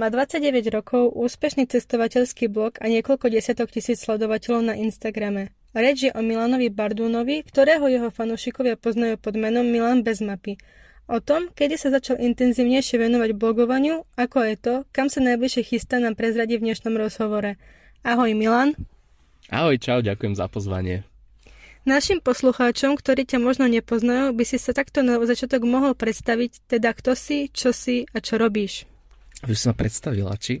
Má 29 rokov, úspešný cestovateľský blog a niekoľko desiatok tisíc sledovateľov na Instagrame. Reč je o Milanovi Bardúnovi, ktorého jeho fanúšikovia poznajú pod menom Milan bez mapy. O tom, kedy sa začal intenzívnejšie venovať blogovaniu, ako je to, kam sa najbližšie chystá nám prezradí v dnešnom rozhovore. Ahoj Milan. Ahoj, čau, ďakujem za pozvanie. Našim poslucháčom, ktorí ťa možno nepoznajú, by si sa takto na začiatok mohol predstaviť, teda kto si, čo si a čo robíš. Už som predstavila, či?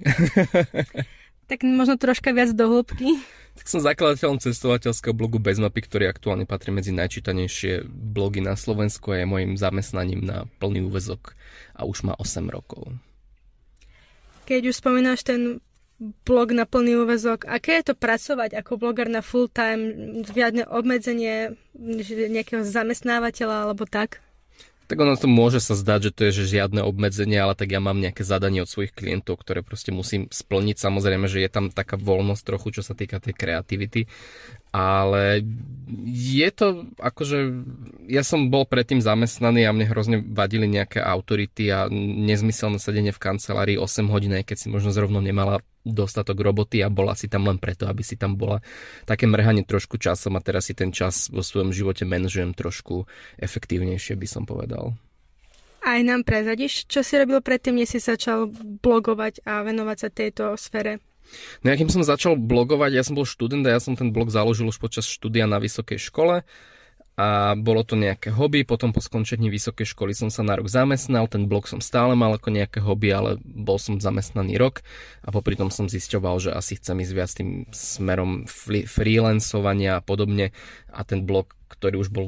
tak možno troška viac do hĺbky. Tak som zakladateľom cestovateľského blogu Bezmapy, ktorý aktuálne patrí medzi najčítanejšie blogy na Slovensku a je môjim zamestnaním na plný úvezok a už má 8 rokov. Keď už spomínaš ten blog na plný úvezok, aké je to pracovať ako bloger na full time, žiadne obmedzenie nejakého zamestnávateľa alebo tak? tak ono to môže sa zdať, že to je že žiadne obmedzenie, ale tak ja mám nejaké zadanie od svojich klientov, ktoré proste musím splniť. Samozrejme, že je tam taká voľnosť trochu, čo sa týka tej kreativity, ale je to akože, ja som bol predtým zamestnaný a mne hrozne vadili nejaké autority a nezmyselné sedenie v kancelárii 8 hodín, keď si možno zrovna nemala dostatok roboty a bola si tam len preto, aby si tam bola. Také mrhanie trošku časom a teraz si ten čas vo svojom živote manažujem trošku efektívnejšie, by som povedal. Aj nám prezadíš, čo si robil predtým, než si začal blogovať a venovať sa tejto sfére? No ja kým som začal blogovať, ja som bol študent a ja som ten blog založil už počas štúdia na vysokej škole. A bolo to nejaké hobby, potom po skončení vysokej školy som sa na rok zamestnal, ten blog som stále mal ako nejaké hobby, ale bol som zamestnaný rok a popri tom som zisťoval, že asi chcem ísť viac tým smerom freelancovania a podobne. A ten blog, ktorý už bol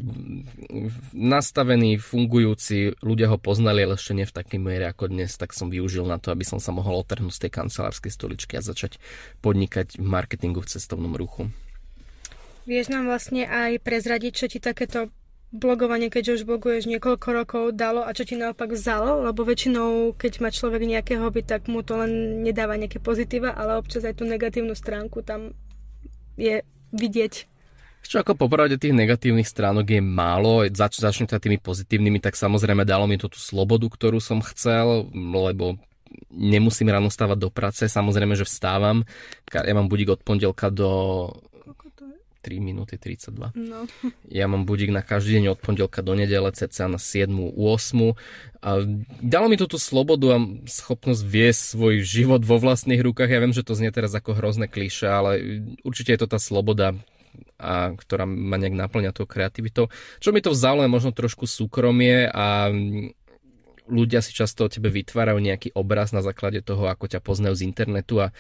nastavený, fungujúci, ľudia ho poznali, ale ešte nie v takej miere ako dnes, tak som využil na to, aby som sa mohol otrhnúť z tej kancelárskej stoličky a začať podnikať v marketingu v cestovnom ruchu. Vieš nám vlastne aj prezradiť, čo ti takéto blogovanie, keďže už bloguješ niekoľko rokov, dalo a čo ti naopak vzalo? Lebo väčšinou, keď má človek nejaké hobby, tak mu to len nedáva nejaké pozitíva, ale občas aj tú negatívnu stránku tam je vidieť. Čo ako popravde tých negatívnych stránok je málo, zač- začnem teda tými pozitívnymi, tak samozrejme dalo mi to tú slobodu, ktorú som chcel, lebo nemusím ráno stávať do práce, samozrejme, že vstávam, ja mám budík od pondelka do 3 minúty 32. No. Ja mám budík na každý deň od pondelka do nedele, cca na 7. 8. A dalo mi to tú slobodu a schopnosť viesť svoj život vo vlastných rukách. Ja viem, že to znie teraz ako hrozné kliše, ale určite je to tá sloboda, a ktorá ma nejak naplňa tou kreativitou. Čo mi to vzalo je možno trošku súkromie a ľudia si často o tebe vytvárajú nejaký obraz na základe toho, ako ťa poznajú z internetu a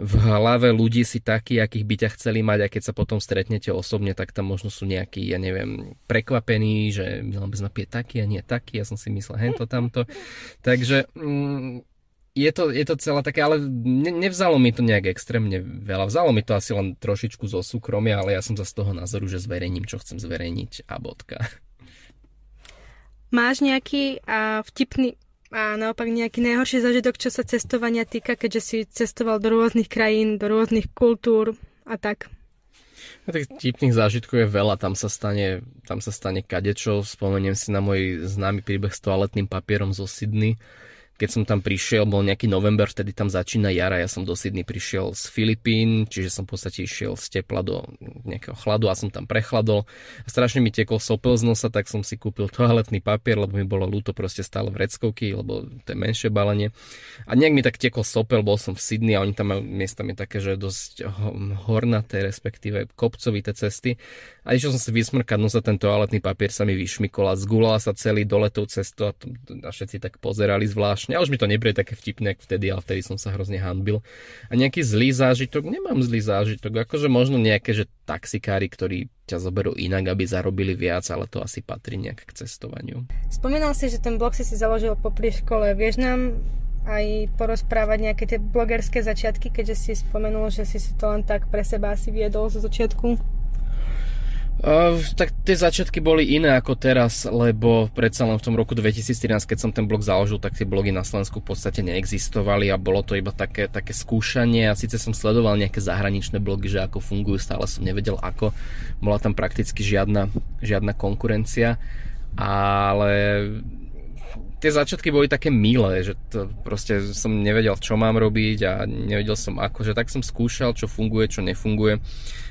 v hlave ľudí si takí, akých by ťa chceli mať a keď sa potom stretnete osobne, tak tam možno sú nejakí, ja neviem, prekvapení, že Milan bez je taký a nie taký, ja som si myslel hento tamto. Takže mm, je to, je to celé také, ale ne, nevzalo mi to nejak extrémne veľa. Vzalo mi to asi len trošičku zo súkromia, ale ja som za z toho názoru, že zverejním, čo chcem zverejniť a bodka. Máš nejaký a, vtipný a naopak nejaký najhorší zažitok, čo sa cestovania týka, keďže si cestoval do rôznych krajín, do rôznych kultúr a tak? No, tých vtipných zážitkov je veľa, tam sa stane, tam sa stane kadečo. Spomeniem si na môj známy príbeh s toaletným papierom zo Sydney, keď som tam prišiel, bol nejaký november, vtedy tam začína jara, ja som do Sydney prišiel z Filipín, čiže som v podstate išiel z tepla do nejakého chladu a som tam prechladol. A strašne mi tiekol sopel z nosa, tak som si kúpil toaletný papier, lebo mi bolo ľúto proste stále v reckovky, lebo to je menšie balenie. A nejak mi tak tiekol sopel, bol som v Sydney a oni tam majú miestami také, že dosť hornaté, respektíve kopcovité cesty. A išiel som si vysmrkať, no sa ten toaletný papier sa mi vyšmykol a zgulala sa celý dole tou cestou a, a všetci tak pozerali zvláštne. A už mi to nebude také vtipné, ako vtedy, ale vtedy som sa hrozne hanbil. A nejaký zlý zážitok, nemám zlý zážitok, akože možno nejaké, že taxikári, ktorí ťa zoberú inak, aby zarobili viac, ale to asi patrí nejak k cestovaniu. Spomínal si, že ten blog si si založil po škole. Vieš nám aj porozprávať nejaké tie blogerské začiatky, keďže si spomenul, že si si to len tak pre seba asi viedol zo začiatku? Uh, tak tie začiatky boli iné ako teraz, lebo predsa len v tom roku 2013, keď som ten blog založil, tak tie blogy na Slovensku v podstate neexistovali a bolo to iba také, také skúšanie a síce som sledoval nejaké zahraničné blogy, že ako fungujú, stále som nevedel ako, bola tam prakticky žiadna, žiadna konkurencia, ale tie začiatky boli také milé, že to proste som nevedel, čo mám robiť a nevedel som ako, že tak som skúšal, čo funguje, čo nefunguje.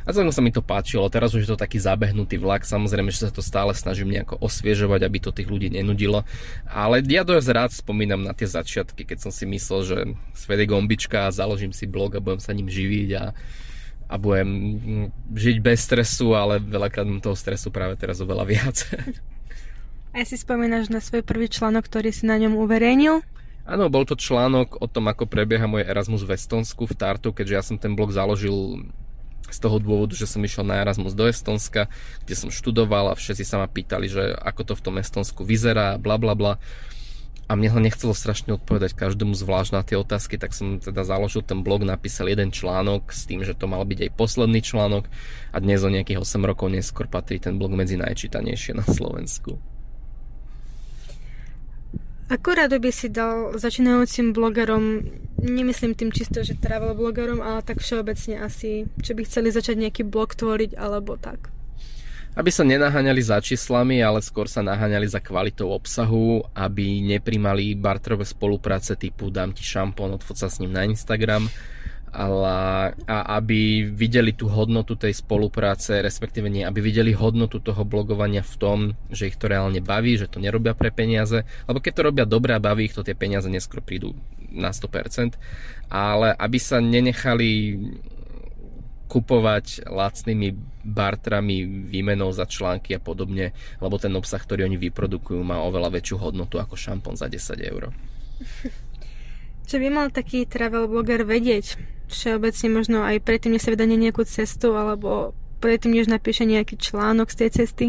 A celkom sa mi to páčilo. Teraz už je to taký zabehnutý vlak, samozrejme, že sa to stále snažím nejako osviežovať, aby to tých ľudí nenudilo. Ale ja dosť rád spomínam na tie začiatky, keď som si myslel, že svet je gombička a založím si blog a budem sa ním živiť a a budem žiť bez stresu, ale veľakrát mám toho stresu práve teraz oveľa viac. A si spomínaš na svoj prvý článok, ktorý si na ňom uverejnil? Áno, bol to článok o tom, ako prebieha môj Erasmus v Estonsku v Tartu, keďže ja som ten blog založil z toho dôvodu, že som išiel na Erasmus do Estonska, kde som študoval a všetci sa ma pýtali, že ako to v tom Estonsku vyzerá, bla bla bla. A mne ho nechcelo strašne odpovedať každému zvlášť na tie otázky, tak som teda založil ten blog, napísal jeden článok s tým, že to mal byť aj posledný článok a dnes o nejakých 8 rokov neskôr patrí ten blog medzi najčítanejšie na Slovensku. Ako rado by si dal začínajúcim blogerom, nemyslím tým čisto, že travel blogerom, ale tak všeobecne asi, čo by chceli začať nejaký blog tvoriť alebo tak? Aby sa nenaháňali za číslami, ale skôr sa naháňali za kvalitou obsahu, aby neprimali barterové spolupráce typu dám ti šampón, odfoť sa s ním na Instagram, ale, a aby videli tú hodnotu tej spolupráce, respektíve nie, aby videli hodnotu toho blogovania v tom, že ich to reálne baví, že to nerobia pre peniaze, lebo keď to robia dobre a baví ich to, tie peniaze neskôr prídu na 100%, ale aby sa nenechali kupovať lacnými bartrami výmenou za články a podobne, lebo ten obsah, ktorý oni vyprodukujú, má oveľa väčšiu hodnotu ako šampón za 10 eur. Čo by mal taký travel bloger vedieť? Všeobecne možno aj predtým, než sa vydá nejakú cestu, alebo predtým, než napíše nejaký článok z tej cesty?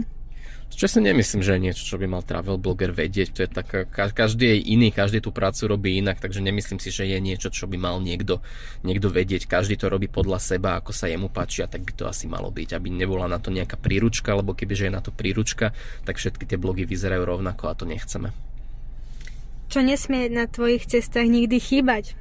Čo si nemyslím, že je niečo, čo by mal travel blogger vedieť. To je tak, každý je iný, každý tú prácu robí inak, takže nemyslím si, že je niečo, čo by mal niekto, niekto vedieť. Každý to robí podľa seba, ako sa jemu páči a tak by to asi malo byť, aby nebola na to nejaká príručka, lebo kebyže je na to príručka, tak všetky tie blogy vyzerajú rovnako a to nechceme. Čo nesmie na tvojich cestách nikdy chýbať?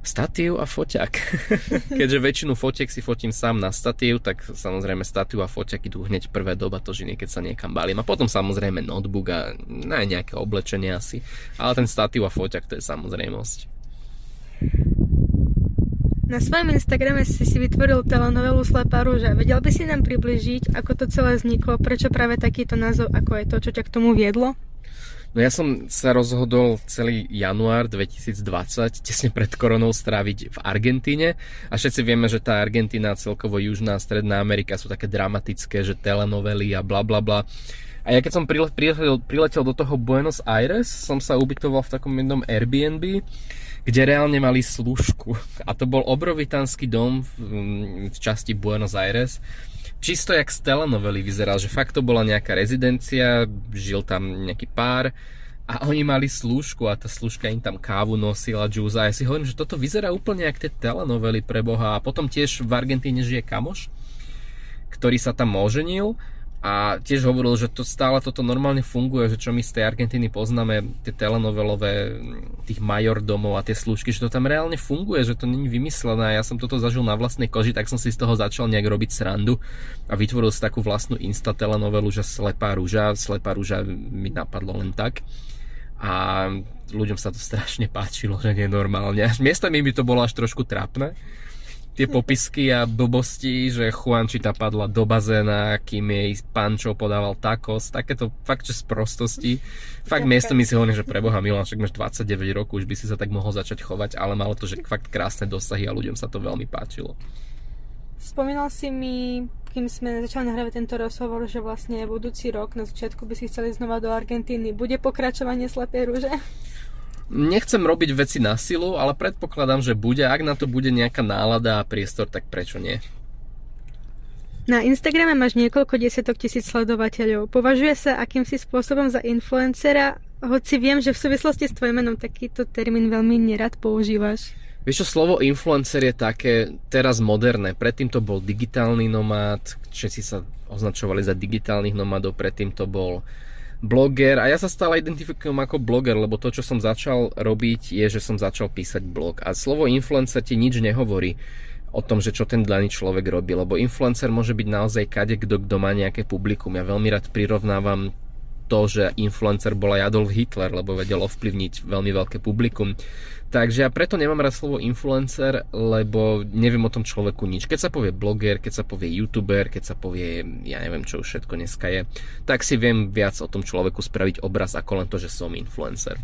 Statív a foťak. Keďže väčšinu fotiek si fotím sám na statív, tak samozrejme statív a foťak idú hneď prvé doba to žiny, keď sa niekam balím. A potom samozrejme notebook a na nejaké oblečenie asi. Ale ten statív a foťak to je samozrejmosť. Na svojom Instagrame si si vytvoril telenovelu Slepá rúža. Vedel by si nám približiť, ako to celé vzniklo, prečo práve takýto názov, ako je to, čo ťa k tomu viedlo? No ja som sa rozhodol celý január 2020, tesne pred koronou, stráviť v Argentíne a všetci vieme, že tá Argentína, celkovo Južná a Stredná Amerika sú také dramatické, že telenovely a bla bla bla. A ja keď som priletel, priletel do toho Buenos Aires, som sa ubytoval v takom jednom Airbnb, kde reálne mali služku. A to bol obrovitánsky dom v, v časti Buenos Aires čisto jak z telenovely vyzeral, že fakt to bola nejaká rezidencia, žil tam nejaký pár a oni mali slúžku a tá slúžka im tam kávu nosila, džúz a ja si hovorím, že toto vyzerá úplne jak tie telenovely pre Boha. A potom tiež v Argentíne žije kamoš, ktorý sa tam oženil a tiež hovoril, že to stále toto normálne funguje, že čo my z tej Argentíny poznáme, tie telenovelové, tých majordomov a tie služky, že to tam reálne funguje, že to není vymyslené. Ja som toto zažil na vlastnej koži, tak som si z toho začal nejak robiť srandu a vytvoril si takú vlastnú insta telenovelu, že Slepá rúža, Slepá rúža mi napadlo len tak. A ľuďom sa to strašne páčilo, že nie normálne. Miestami by to bolo až trošku trápne, tie popisky a blbosti, že Juančita padla do bazéna, kým jej pančo podával takos, takéto fakt, že z prostosti. Fakt miesto mi si hovorím, že preboha Milan, však máš 29 rokov, už by si sa tak mohol začať chovať, ale malo to, že fakt krásne dosahy a ľuďom sa to veľmi páčilo. Spomínal si mi, kým sme začali nahrávať tento rozhovor, že vlastne budúci rok na začiatku by si chceli znova do Argentíny. Bude pokračovanie Slepej rúže? Nechcem robiť veci na silu, ale predpokladám, že bude. Ak na to bude nejaká nálada a priestor, tak prečo nie? Na Instagrame máš niekoľko desiatok tisíc sledovateľov. Považuje sa akýmsi spôsobom za influencera, hoci viem, že v súvislosti s tvojim menom takýto termín veľmi nerad používaš. Vieš čo, slovo influencer je také teraz moderné. Predtým to bol digitálny nomád, všetci sa označovali za digitálnych nomádov, predtým to bol bloger a ja sa stále identifikujem ako bloger, lebo to, čo som začal robiť, je, že som začal písať blog. A slovo influencer ti nič nehovorí o tom, že čo ten daný človek robí, lebo influencer môže byť naozaj kade kto, kto má nejaké publikum. Ja veľmi rád prirovnávam to, že influencer bol aj Adolf Hitler, lebo vedel ovplyvniť veľmi veľké publikum. Takže ja preto nemám rád slovo influencer, lebo neviem o tom človeku nič. Keď sa povie bloger, keď sa povie youtuber, keď sa povie, ja neviem čo už všetko dneska je, tak si viem viac o tom človeku spraviť obraz ako len to, že som influencer.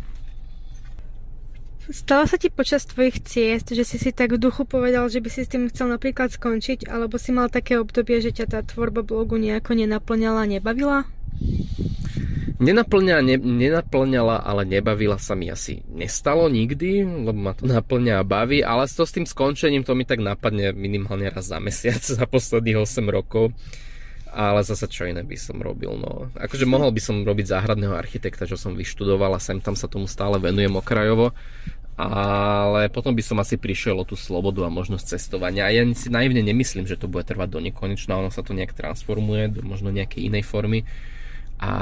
Stalo sa ti počas tvojich ciest, že si si tak v duchu povedal, že by si s tým chcel napríklad skončiť, alebo si mal také obdobie, že ťa tá tvorba blogu nejako nenaplňala, nebavila? Nenaplňala, ne, nenaplňala, ale nebavila sa mi asi nestalo nikdy, lebo ma to naplňa a baví, ale to s tým skončením to mi tak napadne minimálne raz za mesiac za posledných 8 rokov ale zase čo iné by som robil, no. Akože mohol by som robiť záhradného architekta, čo som vyštudoval a sem tam sa tomu stále venujem okrajovo, ale potom by som asi prišiel o tú slobodu a možnosť cestovania. A ja si naivne nemyslím, že to bude trvať do nekonečna, ono sa to nejak transformuje do možno nejakej inej formy a,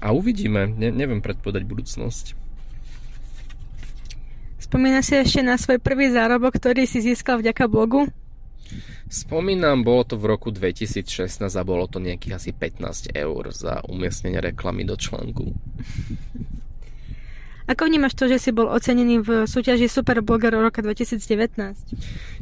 a uvidíme, ne, neviem predpovedať budúcnosť. Spomína si ešte na svoj prvý zárobok, ktorý si získal vďaka blogu? Spomínam, bolo to v roku 2016 a bolo to nejakých asi 15 eur za umiestnenie reklamy do článku. Ako vnímaš to, že si bol ocenený v súťaži Superblogger roka 2019?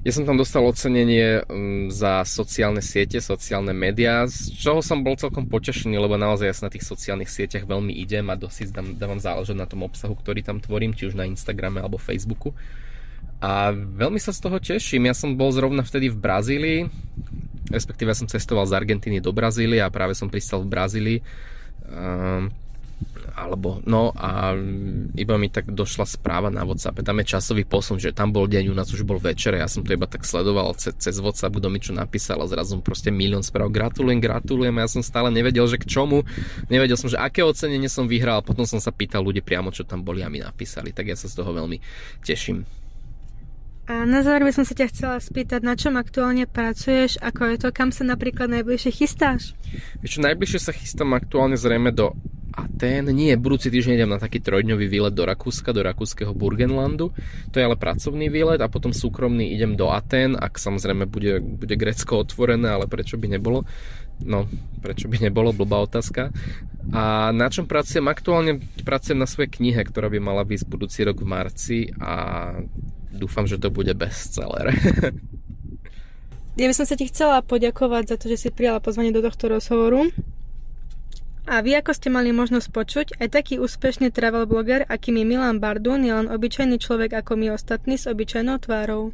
Ja som tam dostal ocenenie mm, za sociálne siete, sociálne médiá, z čoho som bol celkom potešený, lebo naozaj ja sa na tých sociálnych sieťach veľmi idem a dosť dávam záležať na tom obsahu, ktorý tam tvorím, či už na Instagrame alebo Facebooku. A veľmi sa z toho teším. Ja som bol zrovna vtedy v Brazílii, respektíve ja som cestoval z Argentíny do Brazílie a práve som pristal v Brazílii. Um, alebo no a iba mi tak došla správa na WhatsApp, tam je časový posun, že tam bol deň, u nás už bol večer, ja som to iba tak sledoval cez, cez WhatsApp, kto mi čo napísal a zrazu proste milión správ, gratulujem, gratulujem ja som stále nevedel, že k čomu, nevedel som, že aké ocenenie som vyhral a potom som sa pýtal ľudí priamo, čo tam boli a mi napísali, tak ja sa z toho veľmi teším. A na záver by som sa ťa chcela spýtať, na čom aktuálne pracuješ, ako je to, kam sa napríklad najbližšie chystáš? Vieš najbližšie sa chystám aktuálne zrejme do Aten. Nie, budúci týždeň idem na taký trojdňový výlet do Rakúska, do rakúskeho Burgenlandu. To je ale pracovný výlet a potom súkromný idem do Aten, ak samozrejme bude, bude Grécko otvorené, ale prečo by nebolo? No, prečo by nebolo, blbá otázka. A na čom pracujem? Aktuálne pracujem na svojej knihe, ktorá by mala byť budúci rok v marci a dúfam, že to bude bestseller. ja by som sa ti chcela poďakovať za to, že si prijala pozvanie do tohto rozhovoru. A vy, ako ste mali možnosť počuť, aj taký úspešný travel bloger, akým je Milan Bardun, je len obyčajný človek ako my ostatní s obyčajnou tvárou.